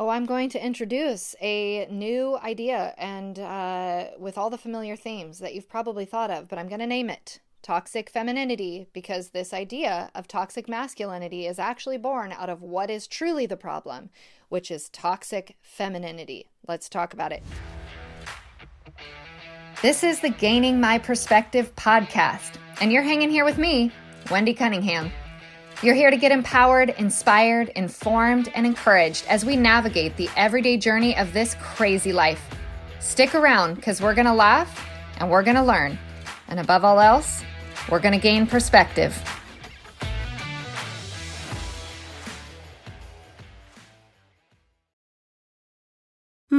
oh, I'm going to introduce a new idea and uh, with all the familiar themes that you've probably thought of, but I'm going to name it toxic femininity because this idea of toxic masculinity is actually born out of what is truly the problem, which is toxic femininity. Let's talk about it. This is the Gaining My Perspective podcast, and you're hanging here with me, Wendy Cunningham. You're here to get empowered, inspired, informed, and encouraged as we navigate the everyday journey of this crazy life. Stick around because we're going to laugh and we're going to learn. And above all else, we're going to gain perspective.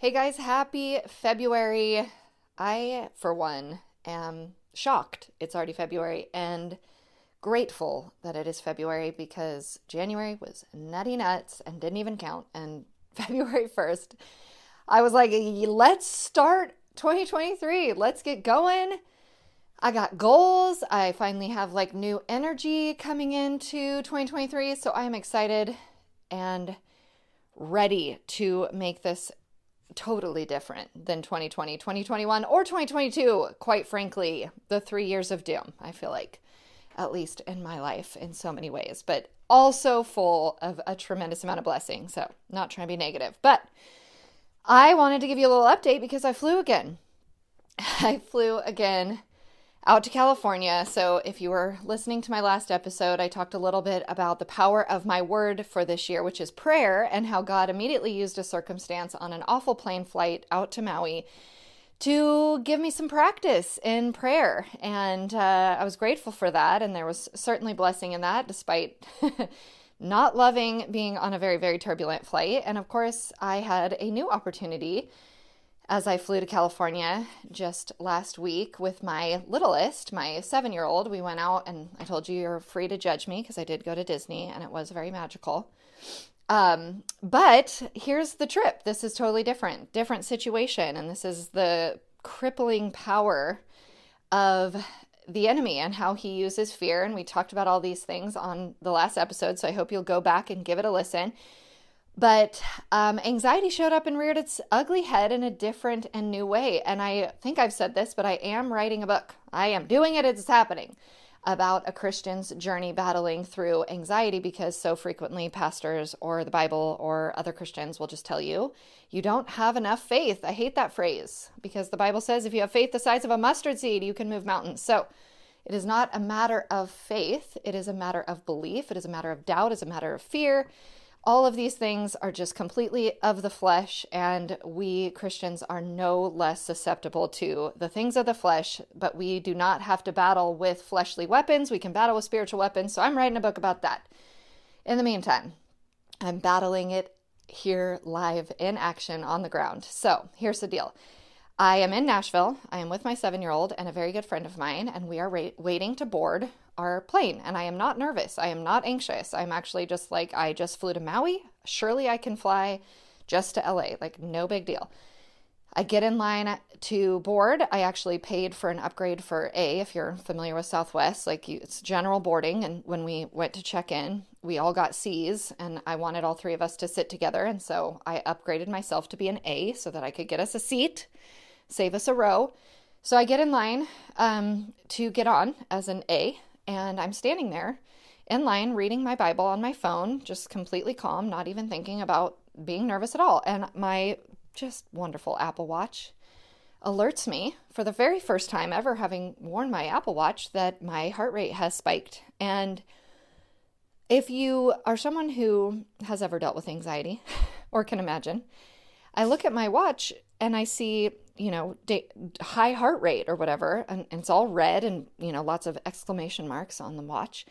Hey guys, happy February. I, for one, am shocked it's already February and grateful that it is February because January was nutty nuts and didn't even count. And February 1st, I was like, let's start 2023. Let's get going. I got goals. I finally have like new energy coming into 2023. So I am excited and ready to make this totally different than 2020, 2021, or 2022, quite frankly, the three years of doom, I feel like, at least in my life in so many ways, but also full of a tremendous amount of blessing. So, not trying to be negative, but I wanted to give you a little update because I flew again. I flew again out to California. So, if you were listening to my last episode, I talked a little bit about the power of my word for this year, which is prayer, and how God immediately used a circumstance on an awful plane flight out to Maui to give me some practice in prayer. And uh, I was grateful for that. And there was certainly blessing in that, despite. not loving being on a very, very turbulent flight. And of course, I had a new opportunity as I flew to California just last week with my littlest, my seven year old. We went out, and I told you you're free to judge me because I did go to Disney and it was very magical. Um, but here's the trip. This is totally different, different situation. And this is the crippling power of the enemy and how he uses fear. And we talked about all these things on the last episode. So I hope you'll go back and give it a listen. But um, anxiety showed up and reared its ugly head in a different and new way. And I think I've said this, but I am writing a book. I am doing it, it's happening about a Christian's journey battling through anxiety because so frequently pastors or the Bible or other Christians will just tell you, you don't have enough faith. I hate that phrase because the Bible says if you have faith the size of a mustard seed, you can move mountains. So it is not a matter of faith, it is a matter of belief, it is a matter of doubt, it's a matter of fear all of these things are just completely of the flesh, and we Christians are no less susceptible to the things of the flesh, but we do not have to battle with fleshly weapons. We can battle with spiritual weapons. So I'm writing a book about that. In the meantime, I'm battling it here live in action on the ground. So here's the deal. I am in Nashville. I am with my seven year old and a very good friend of mine, and we are ra- waiting to board our plane. And I am not nervous. I am not anxious. I'm actually just like, I just flew to Maui. Surely I can fly just to LA. Like, no big deal. I get in line to board. I actually paid for an upgrade for A, if you're familiar with Southwest. Like, it's general boarding. And when we went to check in, we all got C's, and I wanted all three of us to sit together. And so I upgraded myself to be an A so that I could get us a seat save us a row. So I get in line um, to get on as an A, and I'm standing there in line reading my Bible on my phone, just completely calm, not even thinking about being nervous at all. And my just wonderful Apple Watch alerts me for the very first time ever having worn my Apple Watch that my heart rate has spiked. And if you are someone who has ever dealt with anxiety or can imagine, I look at my watch and I see you know, high heart rate or whatever, and, and, it's all red and, you know, lots of exclamation marks on the watch.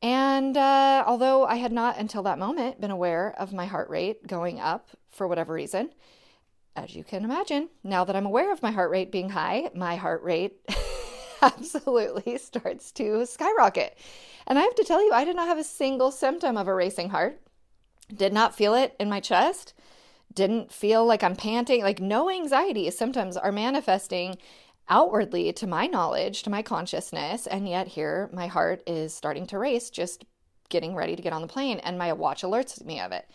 And uh, although I had not until that moment been aware of my heart rate going up for whatever reason, as you can imagine, now that I'm aware of my heart rate being high, my heart rate absolutely starts to skyrocket. And I have to tell you, I did not have a single symptom of a racing heart. Did not feel it in my chest. Didn't feel like I'm panting. Like, no anxiety symptoms are manifesting outwardly to my knowledge, to my consciousness. And yet, here, my heart is starting to race, just getting ready to get on the plane. And my watch alerts me of it.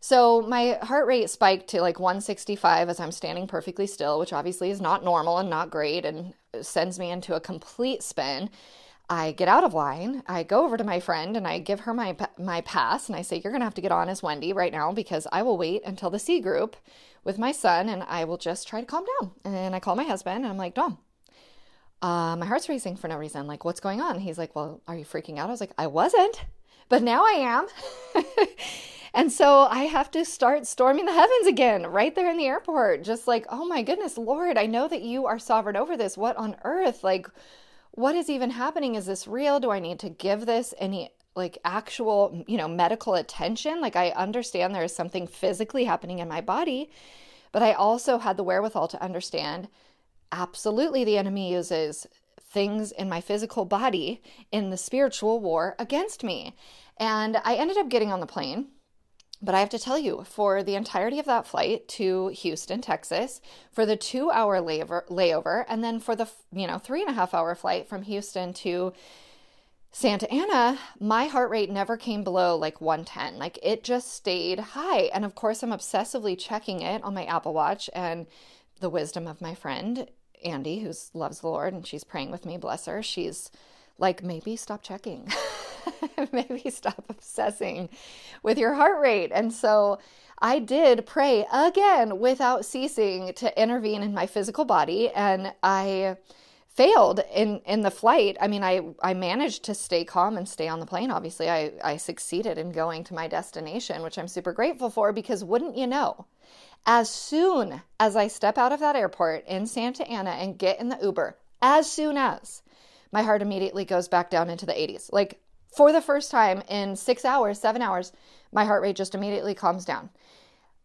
So my heart rate spiked to like 165 as I'm standing perfectly still, which obviously is not normal and not great and sends me into a complete spin. I get out of line. I go over to my friend and I give her my my pass and I say you're going to have to get on as Wendy right now because I will wait until the C group with my son and I will just try to calm down. And I call my husband and I'm like, "Dom, uh, my heart's racing for no reason. Like, what's going on?" He's like, "Well, are you freaking out?" I was like, "I wasn't, but now I am." And so I have to start storming the heavens again right there in the airport. Just like, oh my goodness, Lord, I know that you are sovereign over this. What on earth? Like, what is even happening? Is this real? Do I need to give this any like actual, you know, medical attention? Like, I understand there is something physically happening in my body, but I also had the wherewithal to understand absolutely the enemy uses things in my physical body in the spiritual war against me. And I ended up getting on the plane but I have to tell you, for the entirety of that flight to Houston, Texas, for the two hour layover, layover, and then for the you know three and a half hour flight from Houston to Santa Ana, my heart rate never came below like 110. Like it just stayed high. And of course, I'm obsessively checking it on my Apple Watch and the wisdom of my friend Andy, who loves the Lord and she's praying with me, bless her. She's like, maybe stop checking. maybe stop obsessing with your heart rate. And so I did pray again without ceasing to intervene in my physical body. And I failed in in the flight i mean i i managed to stay calm and stay on the plane obviously i i succeeded in going to my destination which i'm super grateful for because wouldn't you know as soon as i step out of that airport in santa ana and get in the uber as soon as my heart immediately goes back down into the 80s like for the first time in six hours, seven hours, my heart rate just immediately calms down.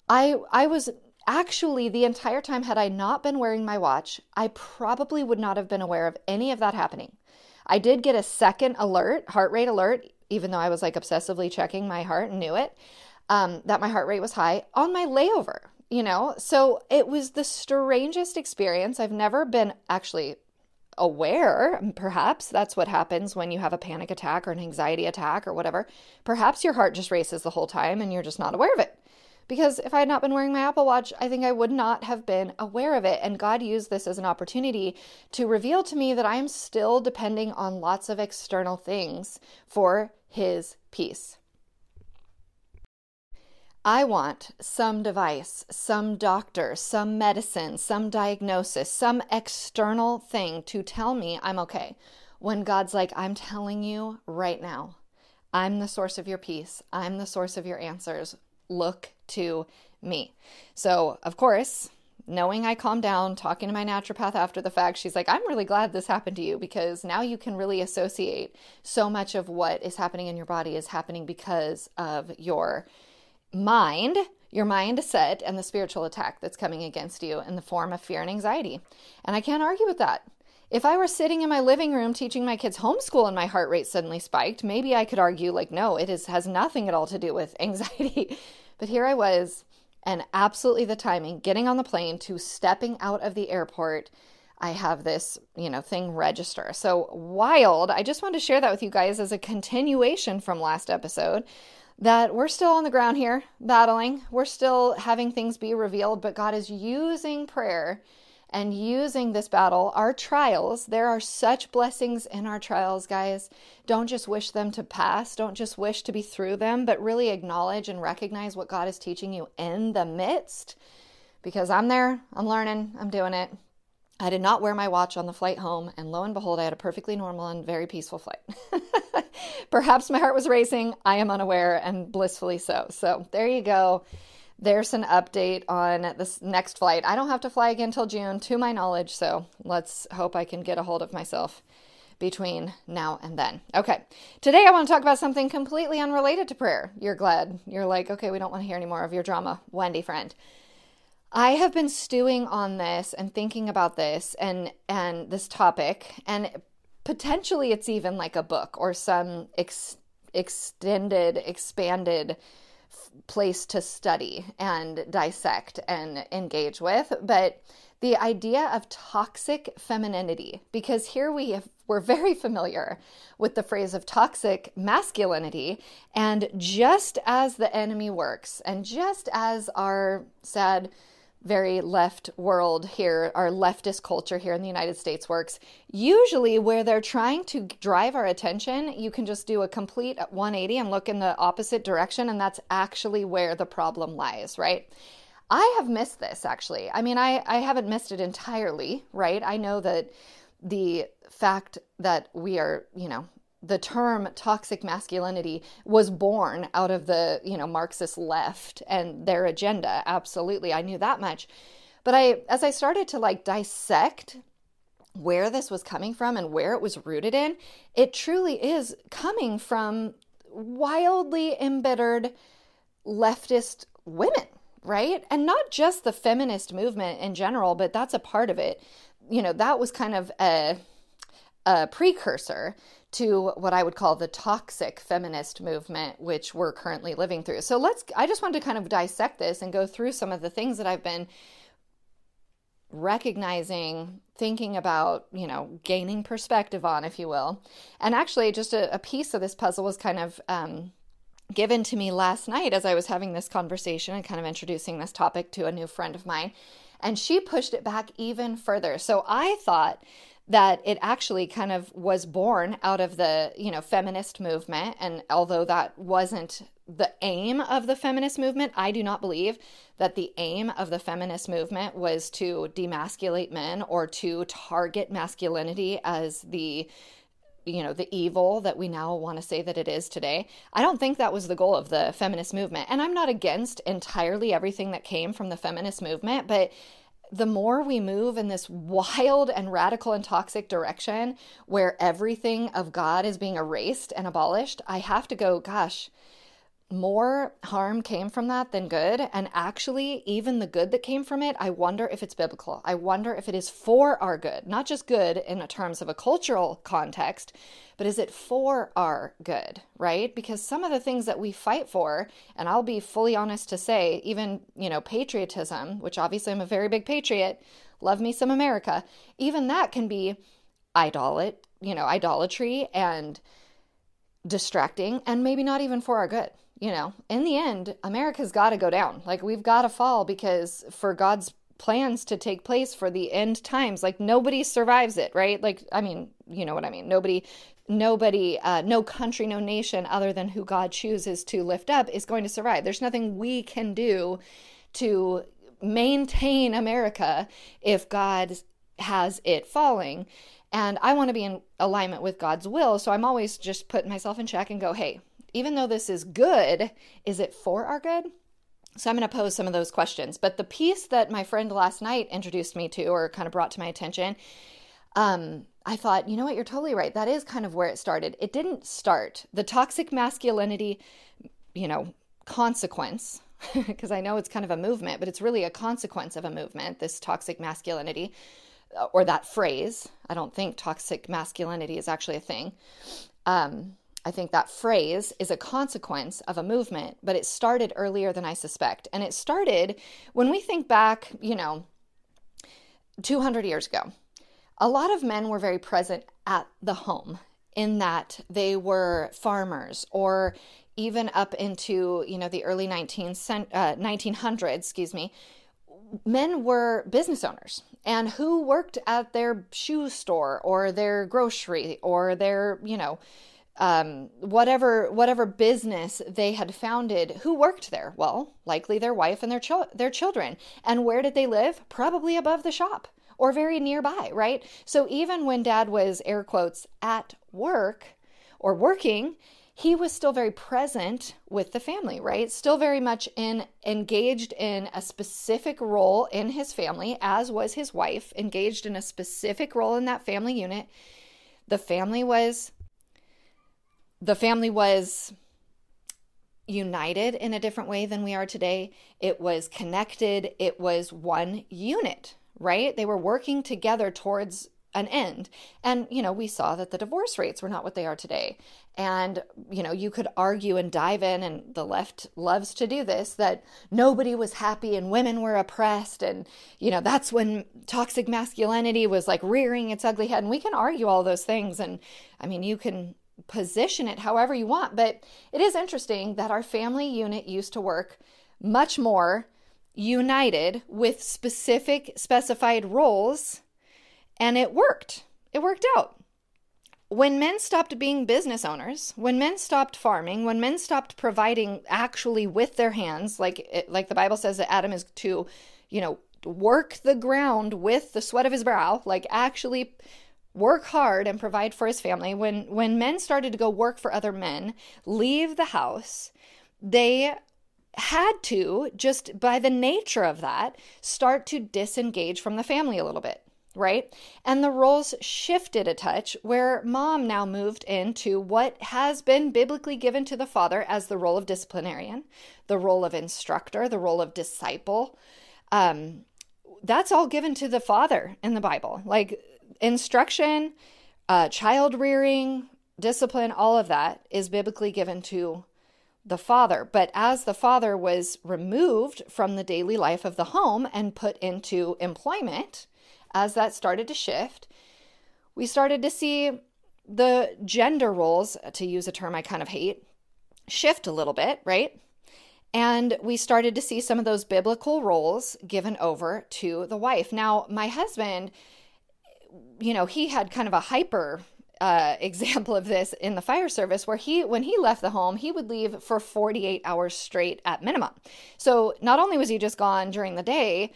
I I was actually the entire time had I not been wearing my watch, I probably would not have been aware of any of that happening. I did get a second alert, heart rate alert, even though I was like obsessively checking my heart and knew it, um, that my heart rate was high on my layover, you know? So it was the strangest experience. I've never been actually aware, perhaps that's what happens when you have a panic attack or an anxiety attack or whatever. Perhaps your heart just races the whole time and you're just not aware of it. Because if I had not been wearing my Apple Watch, I think I would not have been aware of it. And God used this as an opportunity to reveal to me that I am still depending on lots of external things for His peace. I want some device, some doctor, some medicine, some diagnosis, some external thing to tell me I'm okay. When God's like, I'm telling you right now, I'm the source of your peace, I'm the source of your answers. Look to me. So, of course, knowing I calmed down, talking to my naturopath after the fact, she's like, I'm really glad this happened to you because now you can really associate so much of what is happening in your body is happening because of your mind, your mindset, and the spiritual attack that's coming against you in the form of fear and anxiety. And I can't argue with that. If I were sitting in my living room teaching my kids homeschool and my heart rate suddenly spiked, maybe I could argue like no, it is has nothing at all to do with anxiety. but here I was and absolutely the timing getting on the plane to stepping out of the airport I have this, you know, thing register. So wild. I just wanted to share that with you guys as a continuation from last episode that we're still on the ground here battling. We're still having things be revealed, but God is using prayer and using this battle, our trials. There are such blessings in our trials, guys. Don't just wish them to pass. Don't just wish to be through them, but really acknowledge and recognize what God is teaching you in the midst. Because I'm there, I'm learning, I'm doing it. I did not wear my watch on the flight home, and lo and behold, I had a perfectly normal and very peaceful flight. Perhaps my heart was racing. I am unaware and blissfully so. So there you go. There's an update on this next flight. I don't have to fly again till June, to my knowledge. So let's hope I can get a hold of myself between now and then. Okay, today I want to talk about something completely unrelated to prayer. You're glad. You're like, okay, we don't want to hear any more of your drama, Wendy friend. I have been stewing on this and thinking about this and and this topic and potentially it's even like a book or some ex- extended expanded place to study and dissect and engage with. But the idea of toxic femininity because here we have, we're very familiar with the phrase of toxic masculinity and just as the enemy works and just as our sad very left world here, our leftist culture here in the United States works. Usually, where they're trying to drive our attention, you can just do a complete 180 and look in the opposite direction, and that's actually where the problem lies, right? I have missed this actually. I mean, I, I haven't missed it entirely, right? I know that the fact that we are, you know, the term toxic masculinity was born out of the you know marxist left and their agenda. Absolutely i knew that much. But i as i started to like dissect where this was coming from and where it was rooted in it truly is coming from wildly embittered leftist women right? And not just the feminist movement in general but that's a part of it. You know that was kind of a a precursor to what I would call the toxic feminist movement, which we're currently living through. So let's, I just wanted to kind of dissect this and go through some of the things that I've been recognizing, thinking about, you know, gaining perspective on, if you will. And actually, just a, a piece of this puzzle was kind of um, given to me last night as I was having this conversation and kind of introducing this topic to a new friend of mine. And she pushed it back even further. So I thought that it actually kind of was born out of the you know feminist movement. And although that wasn't the aim of the feminist movement i do not believe that the aim of the feminist movement was to demasculate men or to target masculinity as the you know the evil that we now want to say that it is today. I don't think that was the goal of the feminist movement. And i'm not against entirely everything that came from the feminist movement but the more we move in this wild and radical and toxic direction where everything of God is being erased and abolished, I have to go, gosh, more harm came from that than good. And actually, even the good that came from it, I wonder if it's biblical. I wonder if it is for our good, not just good in terms of a cultural context, but is it for our good, right? Because some of the things that we fight for, and I'll be fully honest to say, even, you know, patriotism, which obviously I'm a very big patriot, love me some America, even that can be idolat, you know, idolatry and distracting and maybe not even for our good you know, in the end, America's got to go down. Like, we've got to fall because for God's plans to take place for the end times, like, nobody survives it, right? Like, I mean, you know what I mean? Nobody, nobody, uh, no country, no nation other than who God chooses to lift up is going to survive. There's nothing we can do to maintain America if God has it falling. And I want to be in alignment with God's will. So I'm always just putting myself in check and go, hey, even though this is good, is it for our good? So I'm going to pose some of those questions. But the piece that my friend last night introduced me to or kind of brought to my attention, um, I thought, you know what, you're totally right. That is kind of where it started. It didn't start. The toxic masculinity, you know, consequence, because I know it's kind of a movement, but it's really a consequence of a movement, this toxic masculinity, or that phrase. I don't think toxic masculinity is actually a thing. Um, I think that phrase is a consequence of a movement, but it started earlier than I suspect. And it started when we think back, you know, 200 years ago. A lot of men were very present at the home in that they were farmers or even up into, you know, the early 19, uh, 1900s, excuse me, men were business owners and who worked at their shoe store or their grocery or their, you know, um, whatever whatever business they had founded, who worked there? Well, likely their wife and their their children. And where did they live? Probably above the shop or very nearby, right? So even when dad was air quotes at work or working, he was still very present with the family, right? Still very much in engaged in a specific role in his family as was his wife, engaged in a specific role in that family unit the family was the family was united in a different way than we are today. It was connected, it was one unit, right? They were working together towards an end. And, you know, we saw that the divorce rates were not what they are today. And, you know, you could argue and dive in, and the left loves to do this, that nobody was happy and women were oppressed. And, you know, that's when toxic masculinity was like rearing its ugly head. And we can argue all those things. And I mean, you can position it however you want. But it is interesting that our family unit used to work much more united with specific specified roles and it worked. It worked out. When men stopped being business owners, when men stopped farming, when men stopped providing actually with their hands, like eh, like the Bible says that Adam is to, you know, work the ground with the sweat of his brow, like actually work hard and provide for his family. When when men started to go work for other men, leave the house, they had to just by the nature of that start to disengage from the family a little bit right? And the roles shifted a touch where mom now moved into what has been biblically given to the father as the role of disciplinarian, the role of instructor, the role of disciple. Um, that's all given to the father in the Bible. Like instruction, uh, child rearing, discipline, all of that is biblically given to the father. But as the father was removed from the daily life of the home and put into employment, as that started to shift, we started to see the gender roles, to use a term I kind of hate, shift a little bit, right? And we started to see some of those biblical roles given over to the wife. Now, my husband, you know, he had kind of a hyper uh, example of this in the fire service where he when he left the home he would leave for 48 hours straight at minimum so not only was he just gone during the day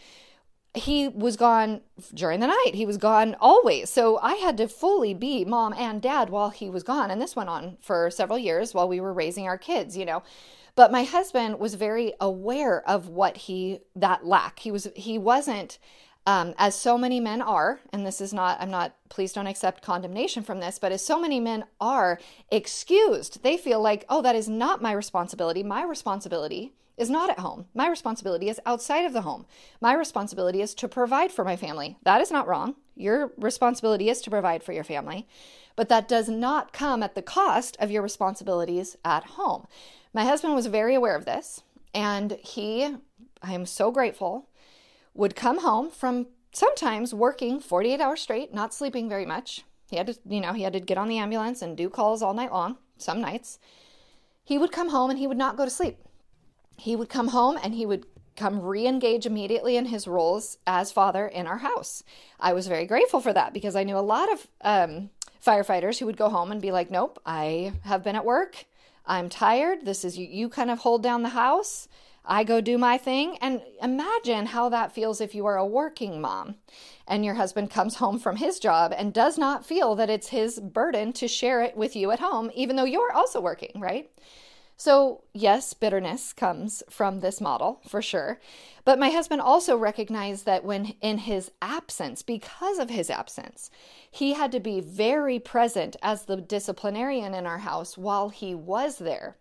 he was gone during the night. He was gone always. So I had to fully be mom and dad while he was gone. And this went on for several years while we were raising our kids, you know. But my husband was very aware of what he that lack. He was he wasn't um, as so many men are, and this is not, I'm not, please don't accept condemnation from this, but as so many men are excused, they feel like, oh, that is not my responsibility. My responsibility is not at home. My responsibility is outside of the home. My responsibility is to provide for my family. That is not wrong. Your responsibility is to provide for your family, but that does not come at the cost of your responsibilities at home. My husband was very aware of this, and he, I am so grateful, would come home from sometimes working 48 hours straight, not sleeping very much. He had to, you know, he had to get on the ambulance and do calls all night long, some nights. He would come home and he would not go to sleep he would come home and he would come re engage immediately in his roles as father in our house. I was very grateful for that because I knew a lot of um, firefighters who would go home and be like, Nope, I have been at work. I'm tired. This is you, you kind of hold down the house. I go do my thing. And imagine how that feels if you are a working mom and your husband comes home from his job and does not feel that it's his burden to share it with you at home, even though you're also working, right? So, yes, bitterness comes from this model for sure. But my husband also recognized that when in his absence, because of his absence, he had to be very present as the disciplinarian in our house while he was there.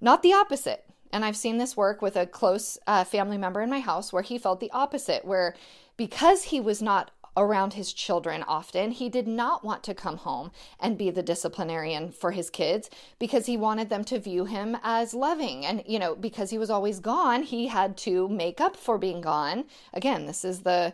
Not the opposite. And I've seen this work with a close uh, family member in my house where he felt the opposite, where because he was not around his children often. He did not want to come home and be the disciplinarian for his kids because he wanted them to view him as loving. And, you know, because he was always gone, he had to make up for being gone. Again, this is the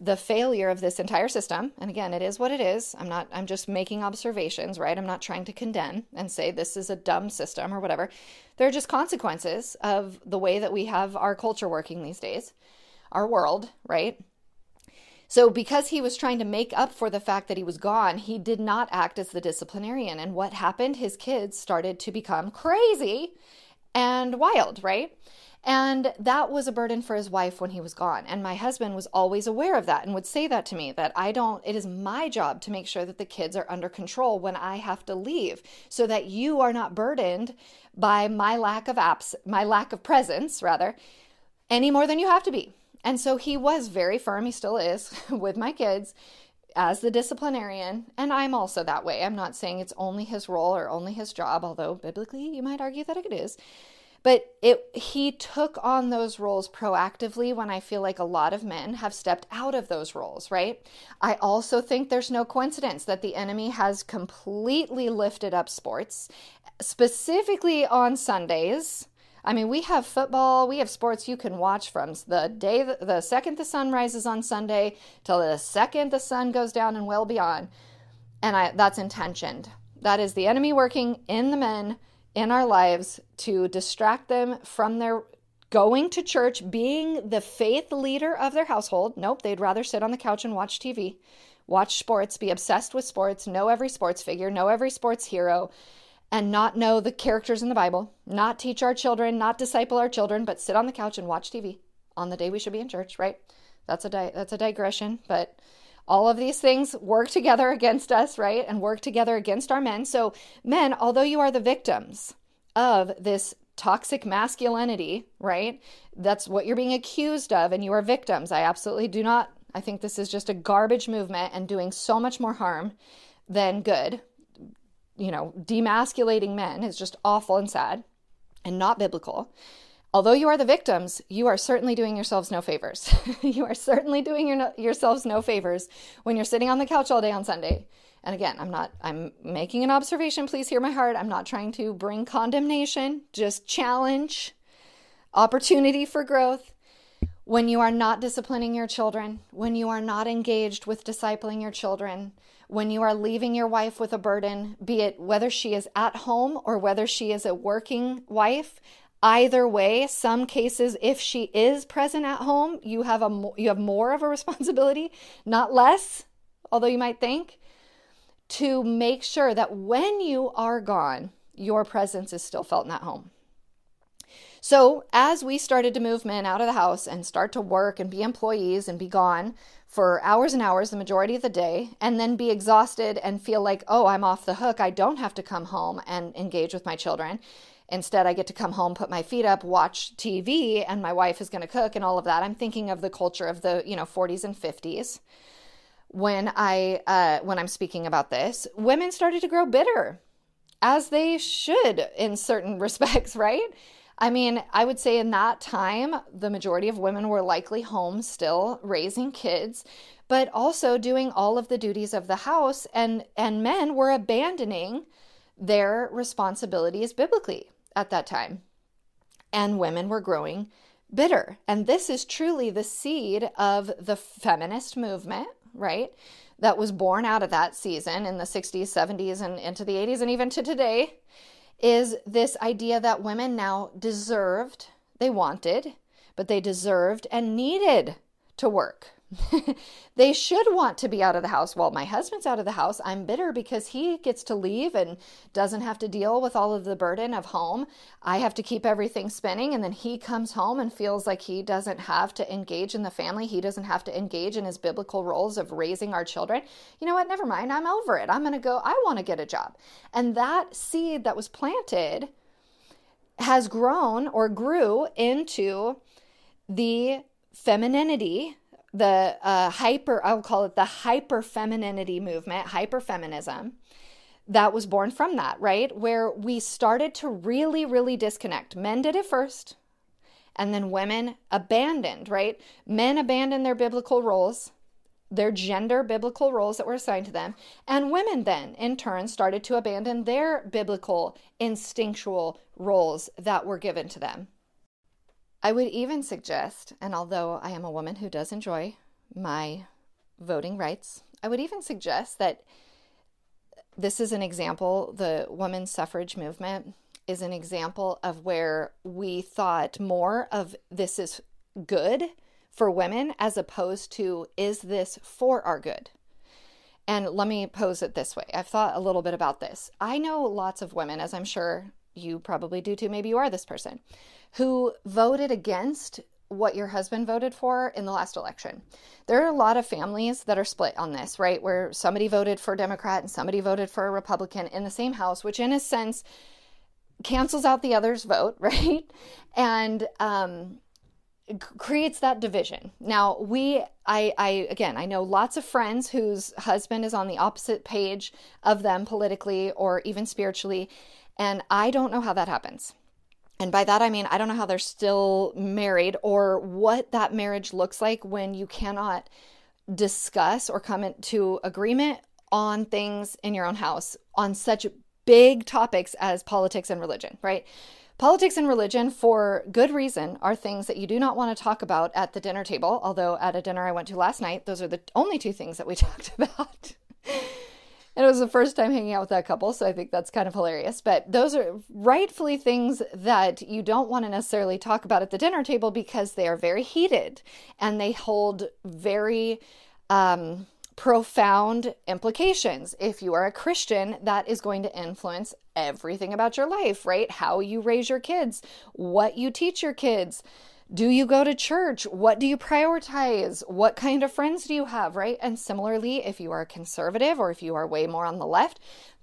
the failure of this entire system and again it is what it is i'm not i'm just making observations right i'm not trying to condemn and say this is a dumb system or whatever there are just consequences of the way that we have our culture working these days our world right so, because he was trying to make up for the fact that he was gone, he did not act as the disciplinarian. And what happened? His kids started to become crazy and wild, right? And that was a burden for his wife when he was gone. And my husband was always aware of that and would say that to me that I don't, it is my job to make sure that the kids are under control when I have to leave so that you are not burdened by my lack of apps, my lack of presence, rather, any more than you have to be. And so he was very firm, he still is, with my kids, as the disciplinarian, and I'm also that way. I'm not saying it's only his role or only his job, although biblically you might argue that it is. But it he took on those roles proactively when I feel like a lot of men have stepped out of those roles, right? I also think there's no coincidence that the enemy has completely lifted up sports, specifically on Sundays. I mean, we have football, we have sports you can watch from the day the second the sun rises on Sunday till the second the sun goes down and well beyond. And I that's intentioned. That is the enemy working in the men in our lives to distract them from their going to church, being the faith leader of their household. Nope, they'd rather sit on the couch and watch TV, watch sports, be obsessed with sports, know every sports figure, know every sports hero, and not know the characters in the Bible, not teach our children, not disciple our children, but sit on the couch and watch TV on the day we should be in church, right? That's a di- that's a digression, but all of these things work together against us, right? And work together against our men. So, men, although you are the victims of this toxic masculinity, right? That's what you're being accused of, and you are victims. I absolutely do not. I think this is just a garbage movement and doing so much more harm than good. You know, demasculating men is just awful and sad and not biblical although you are the victims, you are certainly doing yourselves no favors. you are certainly doing your, yourselves no favors when you're sitting on the couch all day on Sunday. And again, I'm not, I'm making an observation. Please hear my heart. I'm not trying to bring condemnation, just challenge, opportunity for growth. When you are not disciplining your children, when you are not engaged with discipling your children, when you are leaving your wife with a burden, be it whether she is at home or whether she is a working wife, Either way, some cases if she is present at home, you have a you have more of a responsibility, not less, although you might think, to make sure that when you are gone, your presence is still felt in that home. So, as we started to move men out of the house and start to work and be employees and be gone for hours and hours, the majority of the day, and then be exhausted and feel like, oh, I'm off the hook, I don't have to come home and engage with my children. Instead, I get to come home, put my feet up, watch TV, and my wife is going to cook and all of that. I'm thinking of the culture of the, you know, 40s and 50s. When I uh, when I'm speaking about this, women started to grow bitter, as they should in certain respects, right? I mean, I would say in that time, the majority of women were likely home still raising kids, but also doing all of the duties of the house, and and men were abandoning their responsibilities biblically at that time. And women were growing bitter. And this is truly the seed of the feminist movement, right? That was born out of that season in the 60s, 70s, and into the 80s, and even to today, is this idea that women now deserved, they wanted, but they deserved and needed to work they should want to be out of the house. Well, my husband's out of the house. I'm bitter because he gets to leave and doesn't have to deal with all of the burden of home. I have to keep everything spinning. And then he comes home and feels like he doesn't have to engage in the family. He doesn't have to engage in his biblical roles of raising our children. You know what? Never mind. I'm over it. I'm going to go. I want to get a job. And that seed that was planted has grown or grew into the femininity the uh, hyper, I'll call it the hyper femininity movement, hyper feminism, that was born from that, right? Where we started to really, really disconnect. Men did it first, and then women abandoned, right? Men abandoned their biblical roles, their gender biblical roles that were assigned to them, and women then, in turn, started to abandon their biblical, instinctual roles that were given to them. I would even suggest, and although I am a woman who does enjoy my voting rights, I would even suggest that this is an example, the women's suffrage movement is an example of where we thought more of this is good for women as opposed to is this for our good? And let me pose it this way. I've thought a little bit about this. I know lots of women, as I'm sure you probably do too, maybe you are this person, who voted against what your husband voted for in the last election. There are a lot of families that are split on this, right? Where somebody voted for Democrat and somebody voted for a Republican in the same house, which in a sense cancels out the other's vote, right? And um, creates that division. Now, we, I, I, again, I know lots of friends whose husband is on the opposite page of them politically or even spiritually, and I don't know how that happens. And by that, I mean, I don't know how they're still married or what that marriage looks like when you cannot discuss or come into agreement on things in your own house on such big topics as politics and religion, right? Politics and religion, for good reason, are things that you do not want to talk about at the dinner table. Although, at a dinner I went to last night, those are the only two things that we talked about. And it was the first time hanging out with that couple, so I think that's kind of hilarious. But those are rightfully things that you don't want to necessarily talk about at the dinner table because they are very heated and they hold very um, profound implications. If you are a Christian, that is going to influence everything about your life, right? How you raise your kids, what you teach your kids. Do you go to church? What do you prioritize? What kind of friends do you have, right? And similarly, if you are conservative or if you are way more on the left,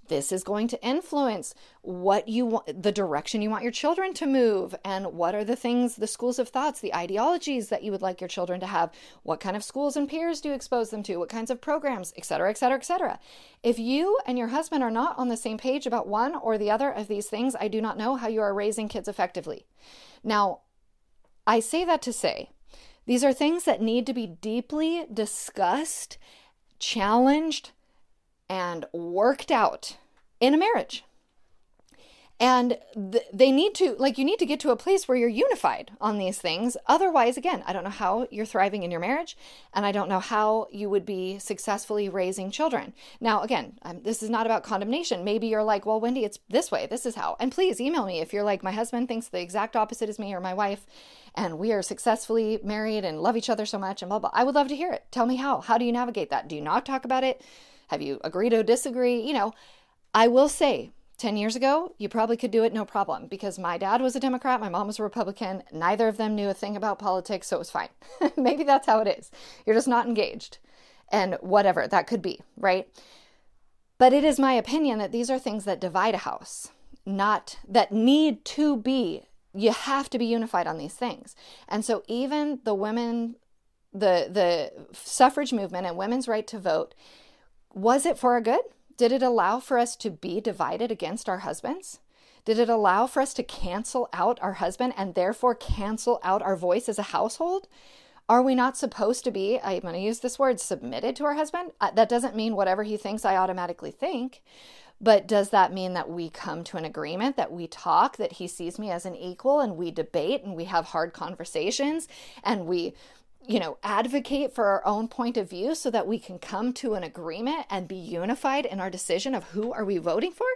this is going to influence what you want the direction you want your children to move and what are the things the schools of thoughts the ideologies that you would like your children to have what kind of schools and peers do you expose them to what kinds of programs etc etc etc if you and your husband are not on the same page about one or the other of these things i do not know how you are raising kids effectively now i say that to say these are things that need to be deeply discussed challenged and worked out in a marriage. And th- they need to, like, you need to get to a place where you're unified on these things. Otherwise, again, I don't know how you're thriving in your marriage, and I don't know how you would be successfully raising children. Now, again, this is not about condemnation. Maybe you're like, well, Wendy, it's this way. This is how. And please email me if you're like, my husband thinks the exact opposite as me or my wife, and we are successfully married and love each other so much, and blah, blah. I would love to hear it. Tell me how. How do you navigate that? Do you not talk about it? Have you agreed or disagree? You know, I will say 10 years ago, you probably could do it no problem because my dad was a Democrat, my mom was a Republican. Neither of them knew a thing about politics, so it was fine. Maybe that's how it is. You're just not engaged. And whatever that could be, right? But it is my opinion that these are things that divide a house, not that need to be. You have to be unified on these things. And so even the women the the suffrage movement and women's right to vote was it for our good? Did it allow for us to be divided against our husbands? Did it allow for us to cancel out our husband and therefore cancel out our voice as a household? Are we not supposed to be, I'm going to use this word, submitted to our husband? Uh, that doesn't mean whatever he thinks, I automatically think. But does that mean that we come to an agreement, that we talk, that he sees me as an equal and we debate and we have hard conversations and we you know, advocate for our own point of view so that we can come to an agreement and be unified in our decision of who are we voting for?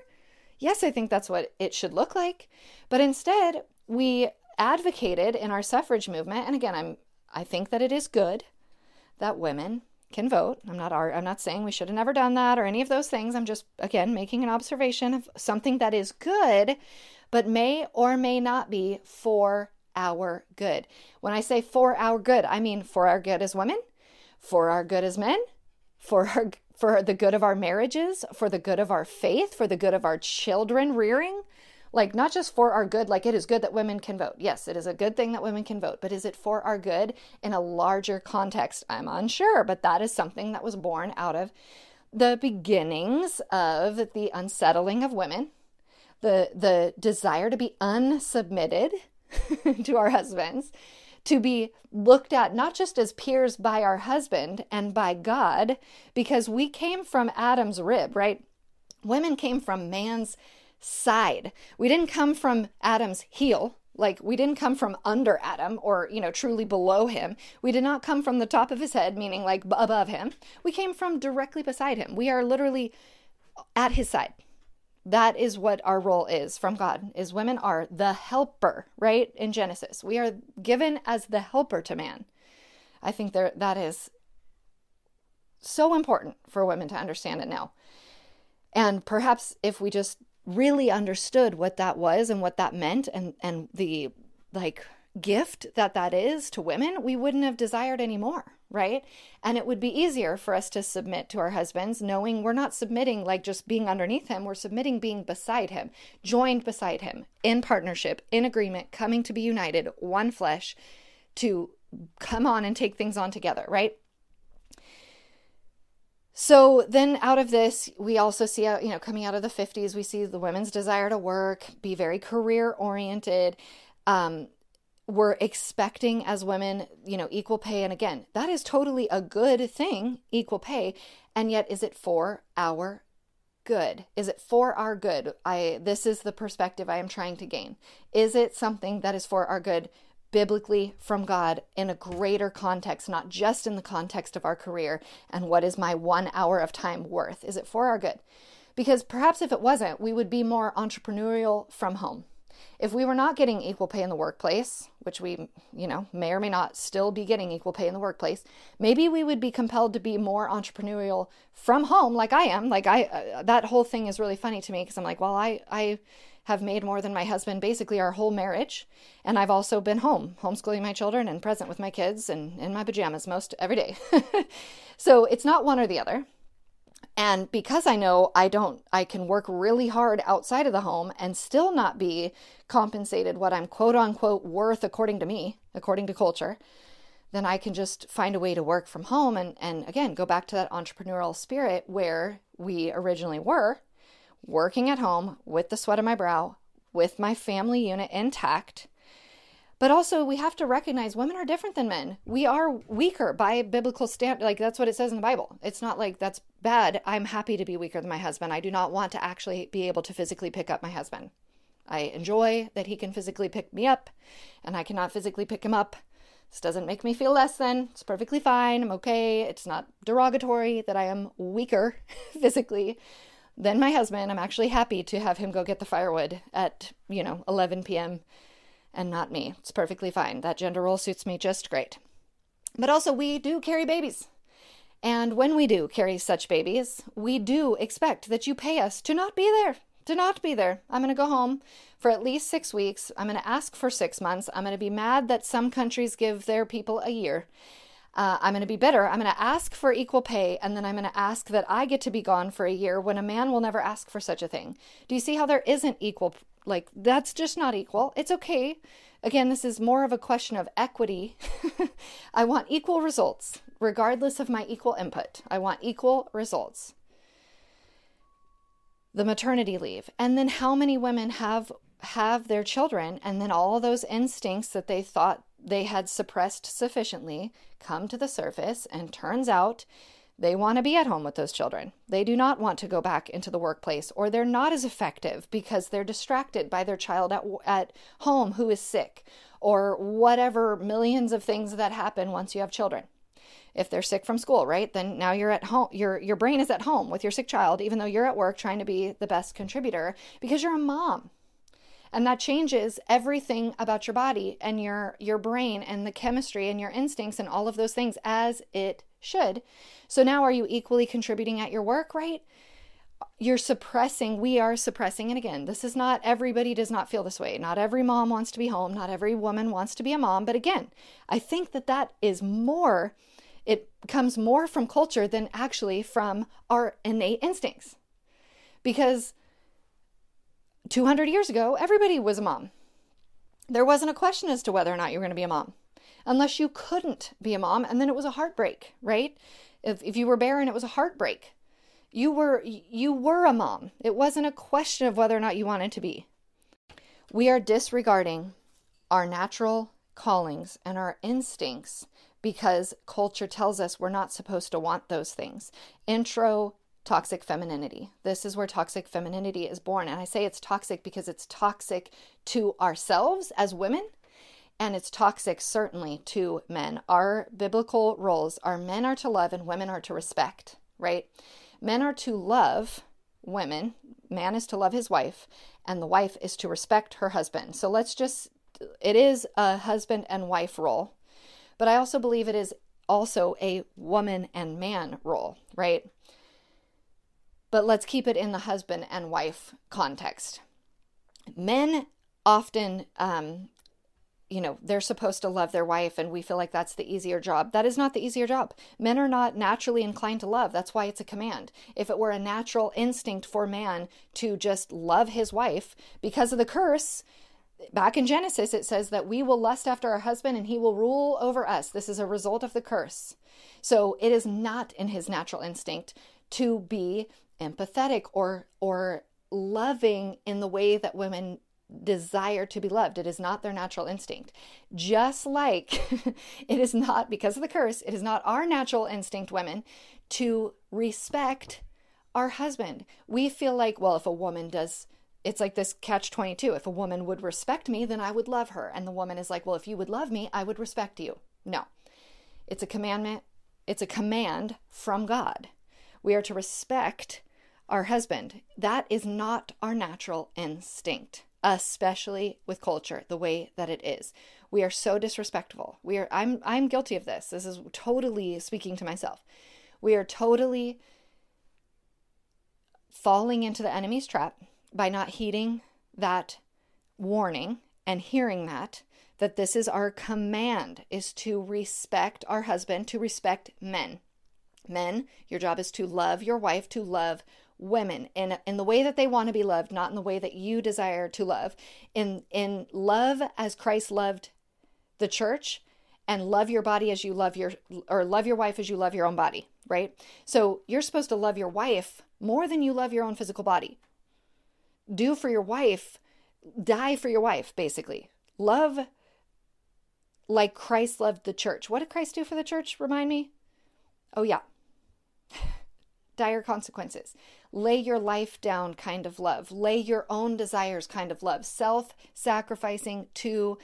Yes, I think that's what it should look like. But instead, we advocated in our suffrage movement, and again, I'm I think that it is good that women can vote. I'm not I'm not saying we should have never done that or any of those things. I'm just again making an observation of something that is good but may or may not be for our good. When I say for our good, I mean for our good as women, for our good as men, for our for the good of our marriages, for the good of our faith, for the good of our children rearing. Like, not just for our good, like it is good that women can vote. Yes, it is a good thing that women can vote, but is it for our good in a larger context? I'm unsure, but that is something that was born out of the beginnings of the unsettling of women, the, the desire to be unsubmitted to our husbands, to be looked at not just as peers by our husband and by God, because we came from Adam's rib, right? Women came from man's side. We didn't come from Adam's heel. Like we didn't come from under Adam or, you know, truly below him. We did not come from the top of his head, meaning like above him. We came from directly beside him. We are literally at his side that is what our role is from god is women are the helper right? In genesis. We are given as the helper to man. I think there that is so important for women to understand it now. And perhaps if we just really understood what that was and what that meant and and the like gift that that is to women we wouldn't have desired anymore right? And it would be easier for us to submit to our husbands, knowing we're not submitting like just being underneath him, we're submitting being beside him, joined beside him, in partnership, in agreement, coming to be united, one flesh, to come on and take things on together, right? So then out of this, we also see, you know, coming out of the 50s, we see the women's desire to work, be very career oriented. Um, we're expecting as women, you know, equal pay. And again, that is totally a good thing, equal pay. And yet, is it for our good? Is it for our good? I this is the perspective I am trying to gain. Is it something that is for our good biblically from God in a greater context, not just in the context of our career and what is my 1 hour of time worth? Is it for our good? Because perhaps if it wasn't, we would be more entrepreneurial from home if we were not getting equal pay in the workplace, which we, you know, may or may not still be getting equal pay in the workplace, maybe we would be compelled to be more entrepreneurial from home like I am. Like I uh, that whole thing is really funny to me because I'm like, well, I I have made more than my husband basically our whole marriage, and I've also been home, homeschooling my children and present with my kids and in my pajamas most every day. so, it's not one or the other. And because I know I don't, I can work really hard outside of the home and still not be compensated what I'm quote unquote worth according to me, according to culture, then I can just find a way to work from home and, and again go back to that entrepreneurial spirit where we originally were, working at home with the sweat of my brow, with my family unit intact, but also, we have to recognize women are different than men. We are weaker by biblical standard. Like that's what it says in the Bible. It's not like that's bad. I'm happy to be weaker than my husband. I do not want to actually be able to physically pick up my husband. I enjoy that he can physically pick me up, and I cannot physically pick him up. This doesn't make me feel less than. It's perfectly fine. I'm okay. It's not derogatory that I am weaker physically than my husband. I'm actually happy to have him go get the firewood at, you know, 11 p.m and not me. It's perfectly fine. That gender role suits me just great. But also, we do carry babies. And when we do carry such babies, we do expect that you pay us to not be there. To not be there. I'm going to go home for at least six weeks. I'm going to ask for six months. I'm going to be mad that some countries give their people a year. Uh, I'm going to be bitter. I'm going to ask for equal pay, and then I'm going to ask that I get to be gone for a year when a man will never ask for such a thing. Do you see how there isn't equal like, that's just not equal. It's okay. Again, this is more of a question of equity. I want equal results, regardless of my equal input. I want equal results. The maternity leave. And then how many women have have their children and then all those instincts that they thought they had suppressed sufficiently come to the surface and turns out they want to be at home with those children. They do not want to go back into the workplace, or they're not as effective because they're distracted by their child at, at home who is sick, or whatever millions of things that happen once you have children. If they're sick from school, right? Then now you're at home, your, your brain is at home with your sick child, even though you're at work trying to be the best contributor because you're a mom and that changes everything about your body and your your brain and the chemistry and your instincts and all of those things as it should. So now are you equally contributing at your work, right? You're suppressing, we are suppressing. And again, this is not everybody does not feel this way. Not every mom wants to be home. Not every woman wants to be a mom. But again, I think that that is more, it comes more from culture than actually from our innate instincts. Because 200 years ago, everybody was a mom. There wasn't a question as to whether or not you were going to be a mom unless you couldn't be a mom and then it was a heartbreak, right? If if you were barren it was a heartbreak. You were you were a mom. It wasn't a question of whether or not you wanted to be. We are disregarding our natural callings and our instincts because culture tells us we're not supposed to want those things. Intro toxic femininity. This is where toxic femininity is born. And I say it's toxic because it's toxic to ourselves as women and it's toxic certainly to men. Our biblical roles are men are to love and women are to respect, right? Men are to love women, man is to love his wife, and the wife is to respect her husband. So let's just, it is a husband and wife role, but I also believe it is also a woman and man role, right? But let's keep it in the husband and wife context. Men often um, you know, they're supposed to love their wife and we feel like that's the easier job. That is not the easier job. Men are not naturally inclined to love. That's why it's a command. If it were a natural instinct for man to just love his wife because of the curse, back in Genesis, it says that we will lust after our husband and he will rule over us. This is a result of the curse. So it is not in his natural instinct to be empathetic or or loving in the way that women desire to be loved. It is not their natural instinct. Just like it is not, because of the curse, it is not our natural instinct, women, to respect our husband. We feel like, well, if a woman does, it's like this catch 22. If a woman would respect me, then I would love her. And the woman is like, well, if you would love me, I would respect you. No, it's a commandment, it's a command from God. We are to respect our husband. That is not our natural instinct especially with culture the way that it is. We are so disrespectful. We are I'm I'm guilty of this. This is totally speaking to myself. We are totally falling into the enemy's trap by not heeding that warning and hearing that that this is our command is to respect our husband, to respect men. Men, your job is to love your wife, to love women in in the way that they want to be loved, not in the way that you desire to love. In in love as Christ loved the church and love your body as you love your or love your wife as you love your own body, right? So you're supposed to love your wife more than you love your own physical body. Do for your wife, die for your wife basically. Love like Christ loved the church. What did Christ do for the church? Remind me. Oh yeah. dire consequences. Lay your life down kind of love. Lay your own desires kind of love. Self sacrificing to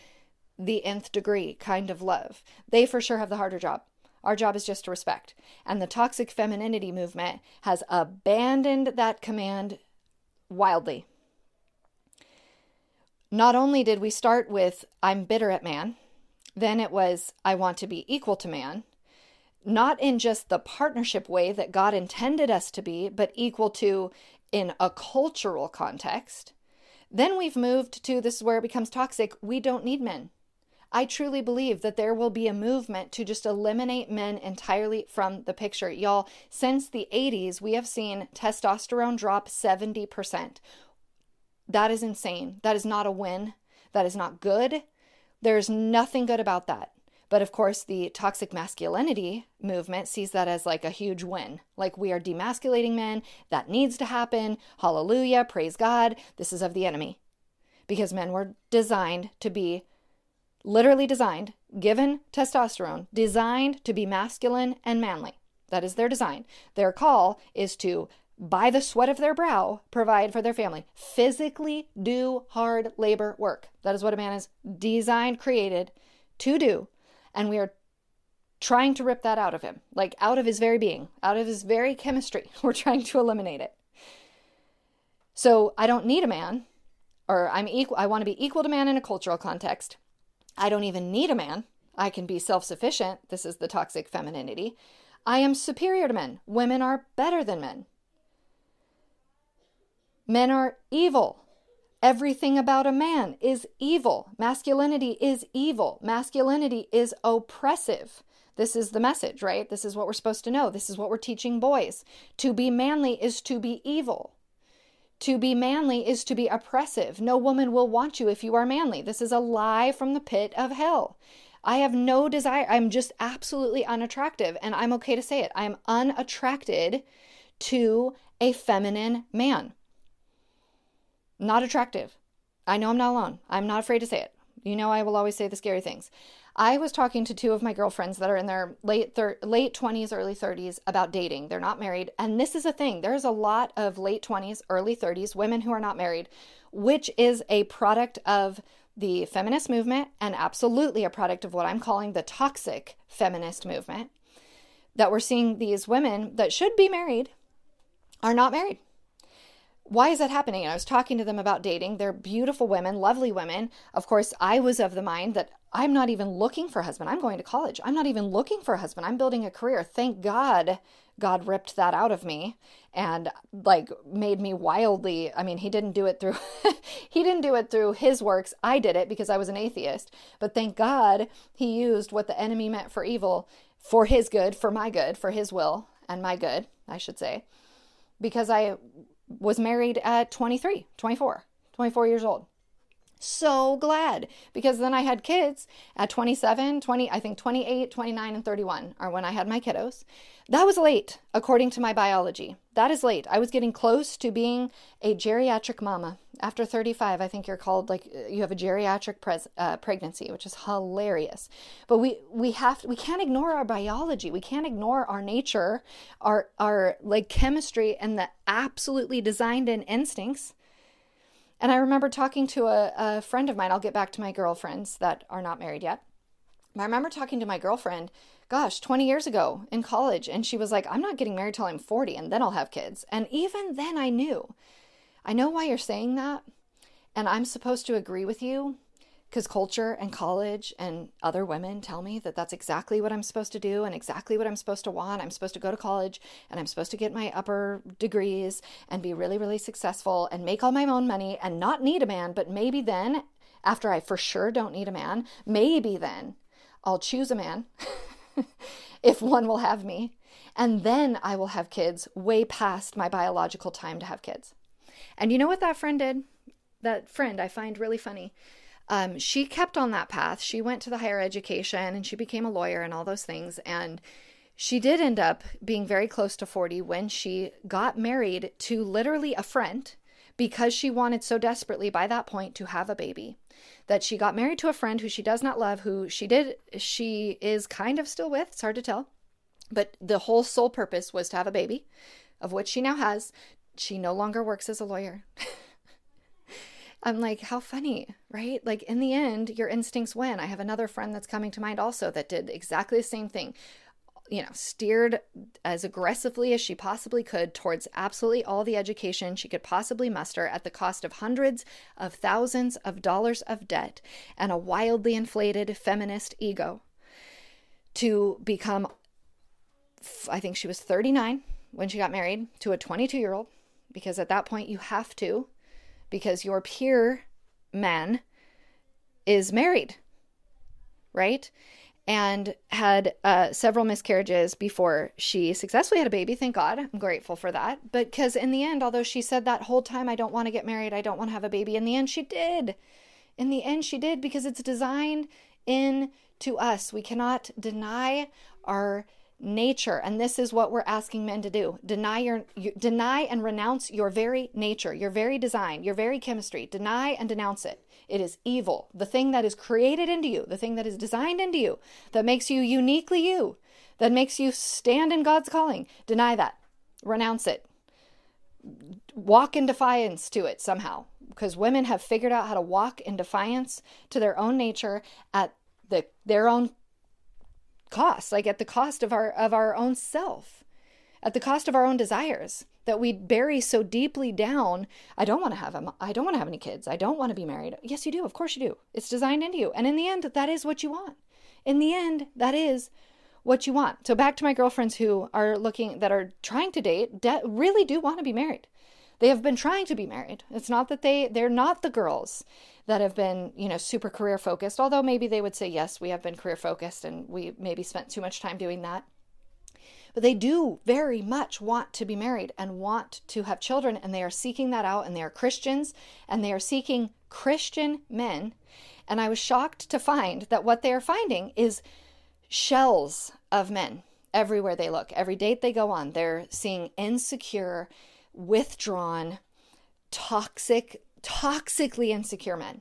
the nth degree kind of love. They for sure have the harder job. Our job is just to respect. And the toxic femininity movement has abandoned that command wildly. Not only did we start with, I'm bitter at man, then it was, I want to be equal to man, not in just the partnership way that God intended us to be, but equal to in a cultural context. Then we've moved to this is where it becomes toxic. We don't need men. I truly believe that there will be a movement to just eliminate men entirely from the picture. Y'all, since the 80s, we have seen testosterone drop 70%. That is insane. That is not a win. That is not good. There's nothing good about that. But of course, the toxic masculinity movement sees that as like a huge win. Like we are demasculating men. That needs to happen. Hallelujah. Praise God. This is of the enemy. Because men were designed to be, literally designed, given testosterone, designed to be masculine and manly. That is their design. Their call is to, by the sweat of their brow, provide for their family, physically do hard labor work. That is what a man is designed, created to do and we are trying to rip that out of him, like out of his very being, out of his very chemistry. We're trying to eliminate it. So I don't need a man, or I'm equal. I want to be equal to man in a cultural context. I don't even need a man. I can be self sufficient. This is the toxic femininity. I am superior to men. Women are better than men. Men are evil. Everything about a man is evil. Masculinity is evil. Masculinity is oppressive. This is the message, right? This is what we're supposed to know. This is what we're teaching boys. To be manly is to be evil. To be manly is to be oppressive. No woman will want you if you are manly. This is a lie from the pit of hell. I have no desire. I'm just absolutely unattractive, and I'm okay to say it. I'm unattracted to a feminine man. Not attractive. I know I'm not alone. I'm not afraid to say it. You know, I will always say the scary things. I was talking to two of my girlfriends that are in their late thir- late 20s, early 30s about dating. They're not married, and this is a thing. There's a lot of late 20s, early 30s women who are not married, which is a product of the feminist movement and absolutely a product of what I'm calling the toxic feminist movement. That we're seeing these women that should be married are not married why is that happening? And I was talking to them about dating. They're beautiful women, lovely women. Of course, I was of the mind that I'm not even looking for a husband. I'm going to college. I'm not even looking for a husband. I'm building a career. Thank God God ripped that out of me and like made me wildly I mean he didn't do it through he didn't do it through his works. I did it because I was an atheist. But thank God he used what the enemy meant for evil for his good, for my good, for his will and my good, I should say. Because I was married at 23, 24, 24 years old. So glad because then I had kids at 27, 20, I think 28, 29, and 31 are when I had my kiddos. That was late, according to my biology. That is late. I was getting close to being a geriatric mama. After 35, I think you're called like you have a geriatric pres- uh, pregnancy, which is hilarious. But we we have we can't ignore our biology. We can't ignore our nature, our our like chemistry and the absolutely designed in instincts and I remember talking to a, a friend of mine. I'll get back to my girlfriends that are not married yet. I remember talking to my girlfriend, gosh, 20 years ago in college. And she was like, I'm not getting married till I'm 40 and then I'll have kids. And even then I knew, I know why you're saying that. And I'm supposed to agree with you because culture and college and other women tell me that that's exactly what I'm supposed to do and exactly what I'm supposed to want. I'm supposed to go to college and I'm supposed to get my upper degrees and be really, really successful and make all my own money and not need a man. But maybe then, after I for sure don't need a man, maybe then I'll choose a man if one will have me. And then I will have kids way past my biological time to have kids. And you know what that friend did? That friend I find really funny um, she kept on that path. She went to the higher education and she became a lawyer and all those things. And she did end up being very close to 40 when she got married to literally a friend because she wanted so desperately by that point to have a baby that she got married to a friend who she does not love who she did she is kind of still with it's hard to tell but the whole sole purpose was to have a baby of which she now has she no longer works as a lawyer I'm like, how funny, right? Like, in the end, your instincts win. I have another friend that's coming to mind also that did exactly the same thing. You know, steered as aggressively as she possibly could towards absolutely all the education she could possibly muster at the cost of hundreds of thousands of dollars of debt and a wildly inflated feminist ego to become, I think she was 39 when she got married to a 22 year old, because at that point you have to because your peer man is married, right? And had uh, several miscarriages before she successfully had a baby. Thank God. I'm grateful for that. But because in the end, although she said that whole time, I don't want to get married, I don't want to have a baby, in the end, she did. In the end, she did because it's designed in to us. We cannot deny our nature and this is what we're asking men to do. Deny your, your, deny and renounce your very nature your very design your very chemistry. Deny and denounce it. It is evil. The thing that is created into you the thing that is designed into you that makes you uniquely you that makes you stand in god's calling deny that. Renounce it. Walk in defiance to it somehow because women have figured out how to walk in defiance to their own nature at the, their own cost, like at the cost of our of our own self, at the cost of our own desires that we bury so deeply down. I don't want to have a, I don't want to have any kids. I don't want to be married. Yes, you do. Of course you do. It's designed into you. And in the end, that is what you want. In the end, that is what you want. So back to my girlfriends who are looking that are trying to date, de- really do want to be married. They have been trying to be married. It's not that they they're not the girls that have been, you know, super career focused, although maybe they would say yes, we have been career focused and we maybe spent too much time doing that. But they do very much want to be married and want to have children and they are seeking that out and they are Christians and they are seeking Christian men. And I was shocked to find that what they are finding is shells of men everywhere they look. Every date they go on, they're seeing insecure, withdrawn, toxic, toxically insecure men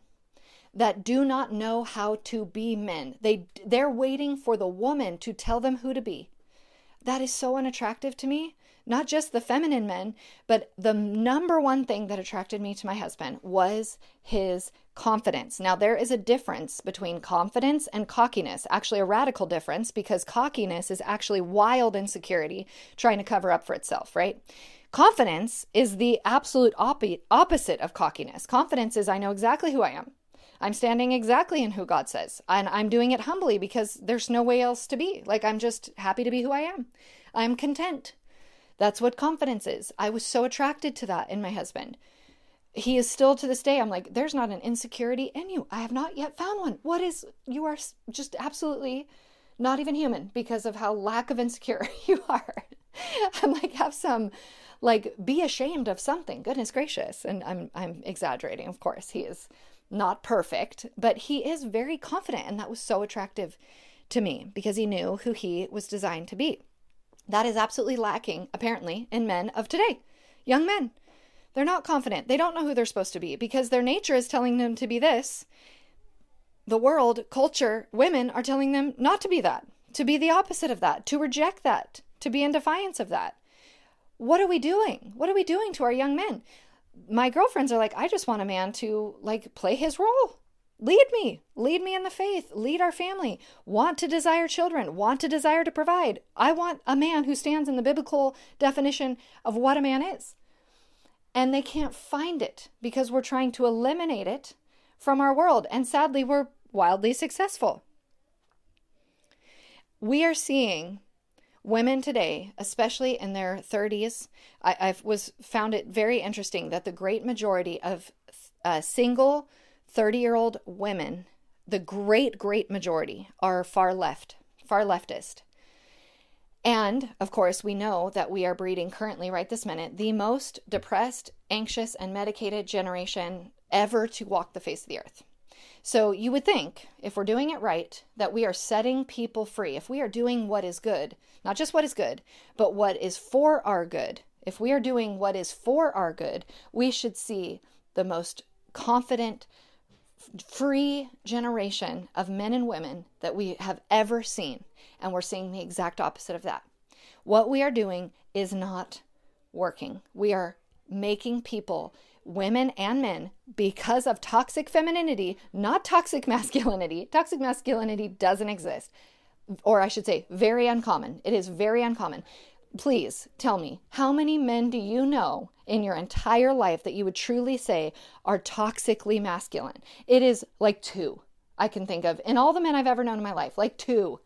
that do not know how to be men. They they're waiting for the woman to tell them who to be. That is so unattractive to me. Not just the feminine men, but the number one thing that attracted me to my husband was his confidence. Now, there is a difference between confidence and cockiness, actually, a radical difference, because cockiness is actually wild insecurity trying to cover up for itself, right? Confidence is the absolute op- opposite of cockiness. Confidence is I know exactly who I am. I'm standing exactly in who God says. And I'm doing it humbly because there's no way else to be. Like, I'm just happy to be who I am. I'm content. That's what confidence is. I was so attracted to that in my husband. He is still to this day, I'm like, there's not an insecurity in you. I have not yet found one. What is, you are just absolutely not even human because of how lack of insecure you are. I'm like, have some like be ashamed of something goodness gracious and i'm i'm exaggerating of course he is not perfect, but he is very confident. And that was so attractive to me because he knew who he was designed to be. That is absolutely lacking, apparently, in men of today. Young men. They're not confident. They don't know who they're supposed to be because their nature is telling them to be this. The world, culture, women are telling them not to be that, to be the opposite of that, to reject that, to be in defiance of that. What are we doing? What are we doing to our young men? My girlfriends are like, I just want a man to like play his role. Lead me, lead me in the faith, lead our family, want to desire children, want to desire to provide. I want a man who stands in the biblical definition of what a man is. And they can't find it because we're trying to eliminate it from our world. And sadly, we're wildly successful. We are seeing women today, especially in their 30s, I, I was found it very interesting that the great majority of uh, single 30 year old women, the great, great majority, are far left, far leftist. And of course, we know that we are breeding currently, right this minute, the most depressed, anxious, and medicated generation ever to walk the face of the earth. So you would think, if we're doing it right, that we are setting people free. If we are doing what is good, not just what is good, but what is for our good, if we are doing what is for our good, we should see the most confident, free generation of men and women that we have ever seen. And we're seeing the exact opposite of that. What we are doing is not working. We are making people, women and men, because of toxic femininity, not toxic masculinity. Toxic masculinity doesn't exist. Or I should say, very uncommon. It is very uncommon. Please tell me, how many men do you know in your entire life that you would truly say are toxically masculine? It is like two I can think of in all the men I've ever known in my life, like two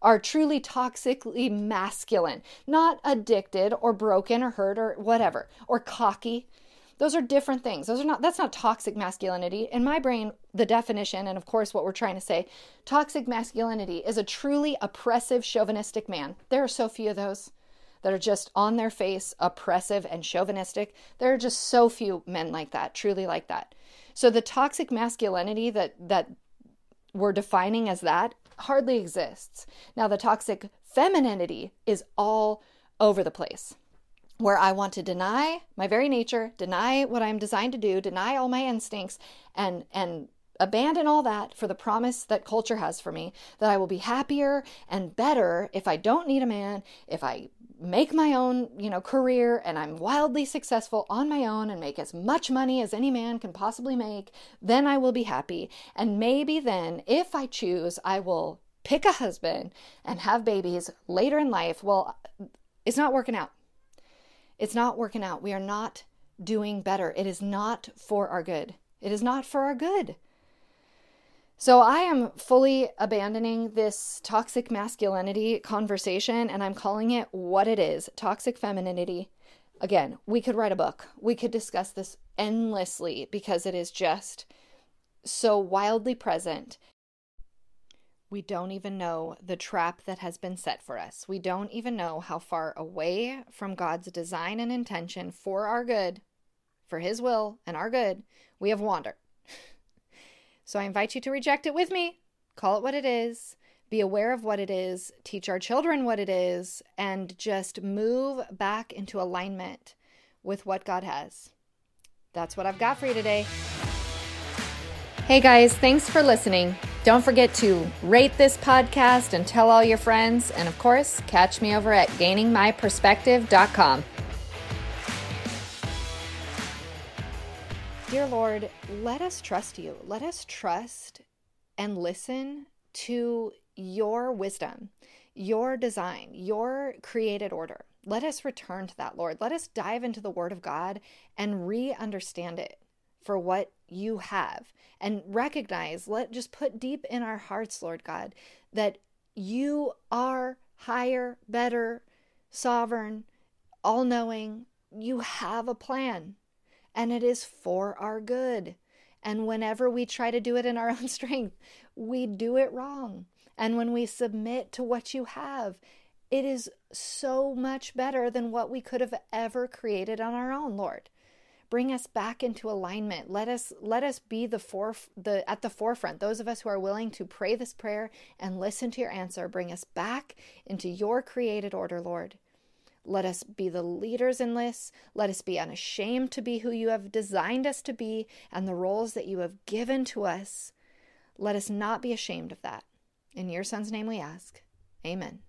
are truly toxically masculine, not addicted or broken or hurt or whatever, or cocky. Those are different things. Those are not that's not toxic masculinity. In my brain, the definition and of course what we're trying to say, toxic masculinity is a truly oppressive chauvinistic man. There are so few of those that are just on their face oppressive and chauvinistic. There are just so few men like that, truly like that. So the toxic masculinity that that we're defining as that hardly exists. Now the toxic femininity is all over the place. Where I want to deny my very nature, deny what I'm designed to do, deny all my instincts and and abandon all that for the promise that culture has for me that I will be happier and better if I don't need a man, if I make my own, you know, career and I'm wildly successful on my own and make as much money as any man can possibly make, then I will be happy. And maybe then, if I choose, I will pick a husband and have babies later in life. Well, it's not working out. It's not working out. We are not doing better. It is not for our good. It is not for our good. So I am fully abandoning this toxic masculinity conversation and I'm calling it what it is toxic femininity. Again, we could write a book, we could discuss this endlessly because it is just so wildly present. We don't even know the trap that has been set for us. We don't even know how far away from God's design and intention for our good, for His will and our good, we have wandered. So I invite you to reject it with me. Call it what it is. Be aware of what it is. Teach our children what it is. And just move back into alignment with what God has. That's what I've got for you today. Hey guys, thanks for listening. Don't forget to rate this podcast and tell all your friends. And of course, catch me over at gainingmyperspective.com. Dear Lord, let us trust you. Let us trust and listen to your wisdom, your design, your created order. Let us return to that, Lord. Let us dive into the Word of God and re understand it for what you have and recognize, let just put deep in our hearts, Lord God, that you are higher, better, sovereign, all knowing. You have a plan and it is for our good. And whenever we try to do it in our own strength, we do it wrong. And when we submit to what you have, it is so much better than what we could have ever created on our own, Lord. Bring us back into alignment. Let us let us be the for the at the forefront. Those of us who are willing to pray this prayer and listen to your answer, bring us back into your created order, Lord. Let us be the leaders in this. Let us be unashamed to be who you have designed us to be and the roles that you have given to us. Let us not be ashamed of that. In your son's name we ask. Amen.